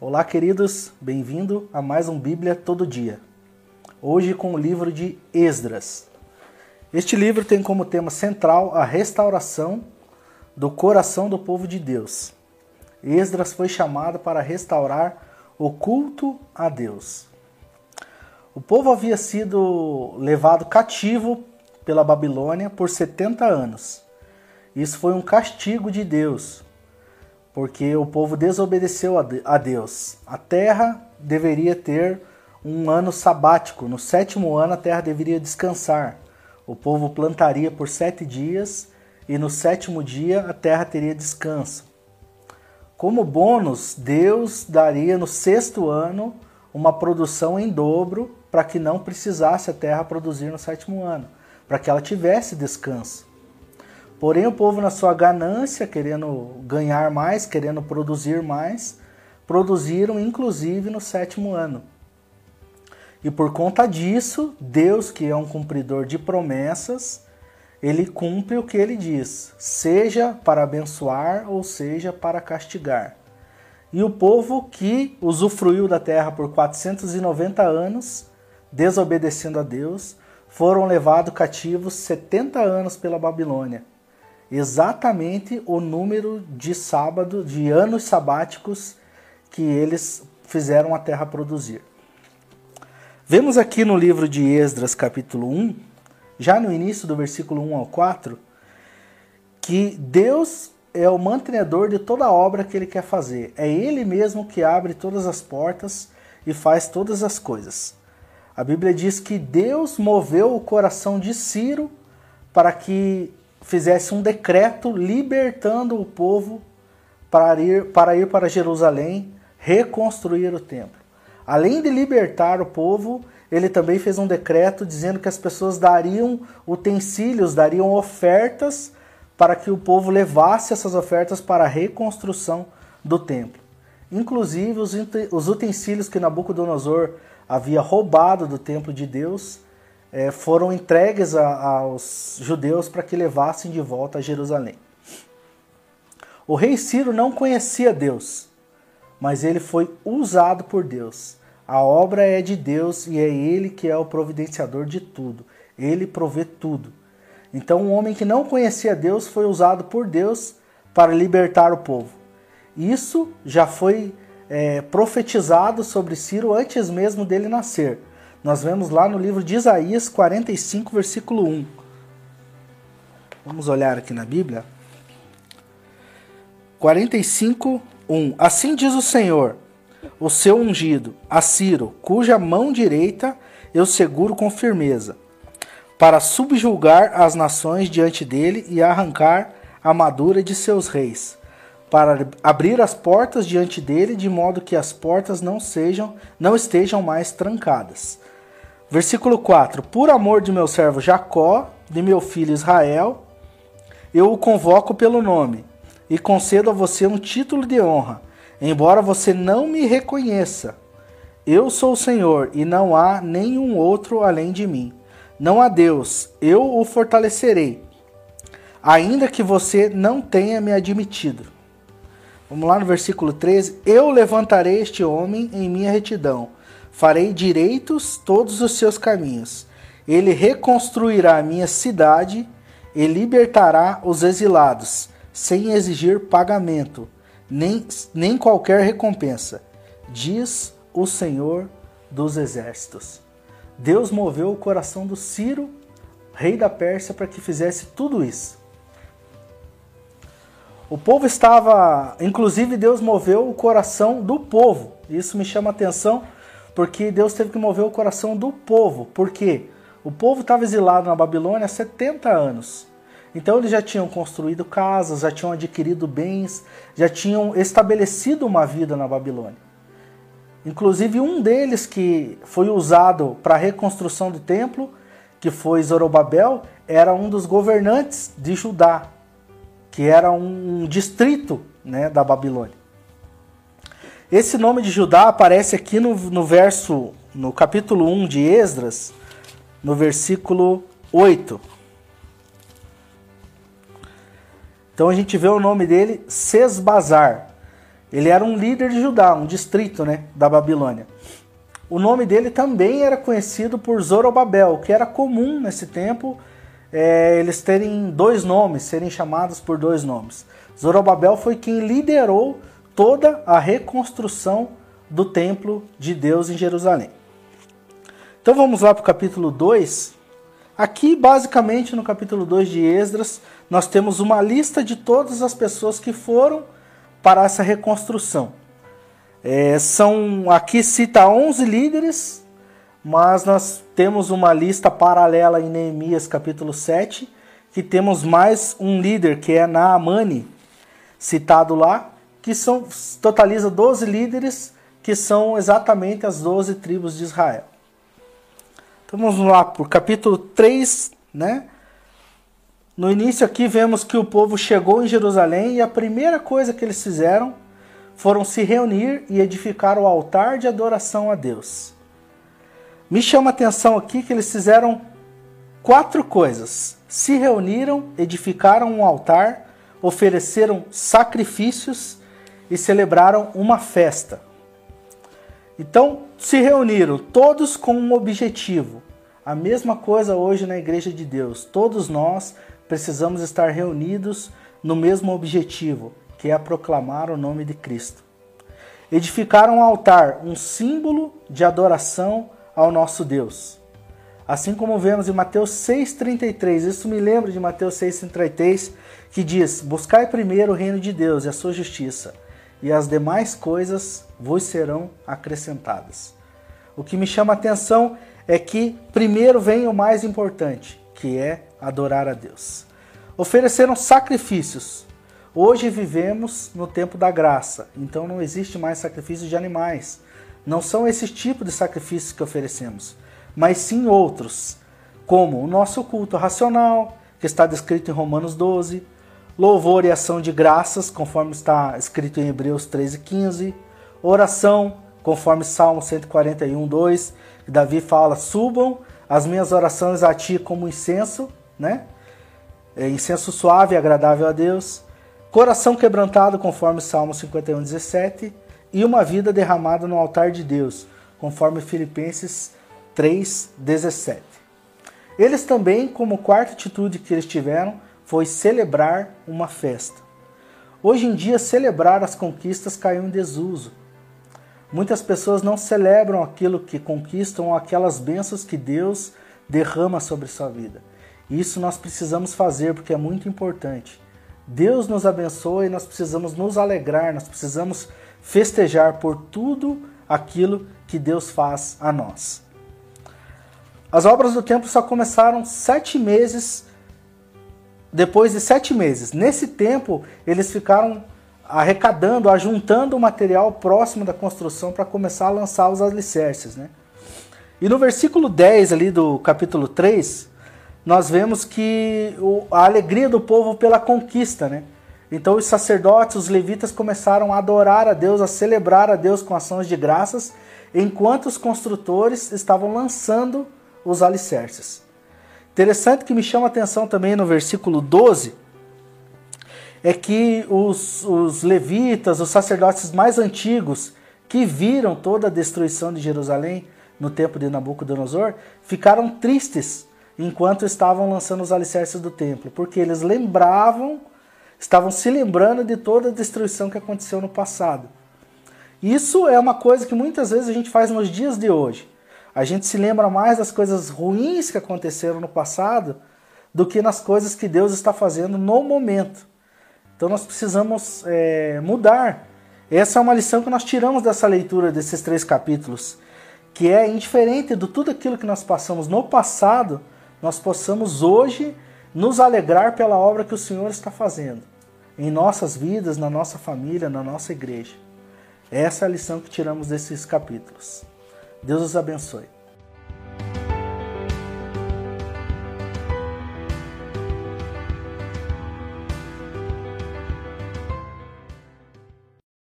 Olá, queridos, bem-vindo a mais um Bíblia Todo Dia. Hoje com o livro de Esdras. Este livro tem como tema central a restauração do coração do povo de Deus. Esdras foi chamado para restaurar o culto a Deus. O povo havia sido levado cativo pela Babilônia por 70 anos. Isso foi um castigo de Deus, porque o povo desobedeceu a Deus. A terra deveria ter um ano sabático, no sétimo ano a terra deveria descansar. O povo plantaria por sete dias e no sétimo dia a terra teria descanso. Como bônus, Deus daria no sexto ano uma produção em dobro para que não precisasse a terra produzir no sétimo ano, para que ela tivesse descanso. Porém, o povo, na sua ganância, querendo ganhar mais, querendo produzir mais, produziram inclusive no sétimo ano. E por conta disso, Deus, que é um cumpridor de promessas, ele cumpre o que ele diz, seja para abençoar ou seja para castigar. E o povo que usufruiu da terra por 490 anos, desobedecendo a Deus, foram levados cativos 70 anos pela Babilônia exatamente o número de sábado, de anos sabáticos que eles fizeram a terra produzir. Vemos aqui no livro de Esdras, capítulo 1, já no início do versículo 1 ao 4, que Deus é o mantenedor de toda a obra que ele quer fazer. É ele mesmo que abre todas as portas e faz todas as coisas. A Bíblia diz que Deus moveu o coração de Ciro para que fizesse um decreto libertando o povo para ir para, ir para Jerusalém reconstruir o templo. Além de libertar o povo, ele também fez um decreto dizendo que as pessoas dariam utensílios, dariam ofertas para que o povo levasse essas ofertas para a reconstrução do templo. Inclusive, os utensílios que Nabucodonosor havia roubado do templo de Deus é, foram entregues a, aos judeus para que levassem de volta a Jerusalém. O rei Ciro não conhecia Deus, mas ele foi usado por Deus. A obra é de Deus e é ele que é o providenciador de tudo. Ele provê tudo. Então, um homem que não conhecia Deus foi usado por Deus para libertar o povo. Isso já foi é, profetizado sobre Ciro antes mesmo dele nascer. Nós vemos lá no livro de Isaías 45, versículo 1. Vamos olhar aqui na Bíblia. 45, 1. Assim diz o Senhor, o seu ungido, a cuja mão direita eu seguro com firmeza, para subjulgar as nações diante dele e arrancar a madura de seus reis, para abrir as portas diante dele, de modo que as portas não sejam, não estejam mais trancadas. Versículo 4: Por amor de meu servo Jacó, de meu filho Israel, eu o convoco pelo nome e concedo a você um título de honra, embora você não me reconheça. Eu sou o Senhor e não há nenhum outro além de mim. Não há Deus, eu o fortalecerei, ainda que você não tenha me admitido. Vamos lá no versículo 13: Eu levantarei este homem em minha retidão farei direitos todos os seus caminhos. Ele reconstruirá a minha cidade e libertará os exilados, sem exigir pagamento, nem, nem qualquer recompensa, diz o Senhor dos Exércitos. Deus moveu o coração do Ciro, rei da Pérsia, para que fizesse tudo isso. O povo estava, inclusive Deus moveu o coração do povo. Isso me chama a atenção porque Deus teve que mover o coração do povo. Por quê? O povo estava exilado na Babilônia há 70 anos. Então eles já tinham construído casas, já tinham adquirido bens, já tinham estabelecido uma vida na Babilônia. Inclusive um deles que foi usado para a reconstrução do templo, que foi Zorobabel, era um dos governantes de Judá, que era um distrito né, da Babilônia. Esse nome de Judá aparece aqui no, no verso, no capítulo 1 de Esdras, no versículo 8. Então a gente vê o nome dele, Sesbazar. Ele era um líder de Judá, um distrito né, da Babilônia. O nome dele também era conhecido por Zorobabel, que era comum nesse tempo é, eles terem dois nomes, serem chamados por dois nomes. Zorobabel foi quem liderou toda a reconstrução do templo de Deus em Jerusalém. Então vamos lá para o capítulo 2. Aqui, basicamente, no capítulo 2 de Esdras, nós temos uma lista de todas as pessoas que foram para essa reconstrução. É, são Aqui cita 11 líderes, mas nós temos uma lista paralela em Neemias capítulo 7, que temos mais um líder, que é Naamani, citado lá, que são, totaliza 12 líderes, que são exatamente as 12 tribos de Israel. Então vamos lá para o capítulo 3, né? No início aqui vemos que o povo chegou em Jerusalém e a primeira coisa que eles fizeram foram se reunir e edificar o altar de adoração a Deus. Me chama a atenção aqui que eles fizeram quatro coisas: se reuniram, edificaram um altar, ofereceram sacrifícios e celebraram uma festa. Então, se reuniram todos com um objetivo. A mesma coisa hoje na Igreja de Deus. Todos nós precisamos estar reunidos no mesmo objetivo, que é proclamar o nome de Cristo. Edificaram um altar, um símbolo de adoração ao nosso Deus. Assim como vemos em Mateus 6,33, isso me lembra de Mateus 6,33, que diz: Buscai primeiro o reino de Deus e a sua justiça, e as demais coisas vos serão acrescentadas. O que me chama a atenção é que primeiro vem o mais importante, que é adorar a Deus. Ofereceram sacrifícios. Hoje vivemos no tempo da graça, então não existe mais sacrifício de animais. Não são esses tipos de sacrifícios que oferecemos, mas sim outros, como o nosso culto racional, que está descrito em Romanos 12, louvor e ação de graças, conforme está escrito em Hebreus 13 e 15, oração, conforme Salmo 141, 2, Davi fala: subam as minhas orações a ti como incenso, né? É, incenso suave e agradável a Deus, coração quebrantado, conforme Salmo 51, 17, e uma vida derramada no altar de Deus, conforme Filipenses 3, 17. Eles também, como quarta atitude que eles tiveram, foi celebrar uma festa. Hoje em dia, celebrar as conquistas caiu em desuso. Muitas pessoas não celebram aquilo que conquistam ou aquelas bênçãos que Deus derrama sobre sua vida. Isso nós precisamos fazer porque é muito importante. Deus nos abençoa e nós precisamos nos alegrar, nós precisamos festejar por tudo aquilo que Deus faz a nós. As obras do templo só começaram sete meses depois de sete meses. Nesse tempo, eles ficaram arrecadando, ajuntando o material próximo da construção para começar a lançar os alicerces. Né? E no versículo 10 ali do capítulo 3, nós vemos que a alegria do povo pela conquista. Né? Então os sacerdotes, os levitas começaram a adorar a Deus, a celebrar a Deus com ações de graças, enquanto os construtores estavam lançando os alicerces. Interessante que me chama a atenção também no versículo 12 é que os, os levitas, os sacerdotes mais antigos, que viram toda a destruição de Jerusalém no tempo de Nabucodonosor, ficaram tristes enquanto estavam lançando os alicerces do templo, porque eles lembravam, estavam se lembrando de toda a destruição que aconteceu no passado. Isso é uma coisa que muitas vezes a gente faz nos dias de hoje. A gente se lembra mais das coisas ruins que aconteceram no passado do que nas coisas que Deus está fazendo no momento. Então nós precisamos é, mudar. Essa é uma lição que nós tiramos dessa leitura desses três capítulos, que é indiferente de tudo aquilo que nós passamos no passado, nós possamos hoje nos alegrar pela obra que o Senhor está fazendo em nossas vidas, na nossa família, na nossa igreja. Essa é a lição que tiramos desses capítulos. Deus os abençoe.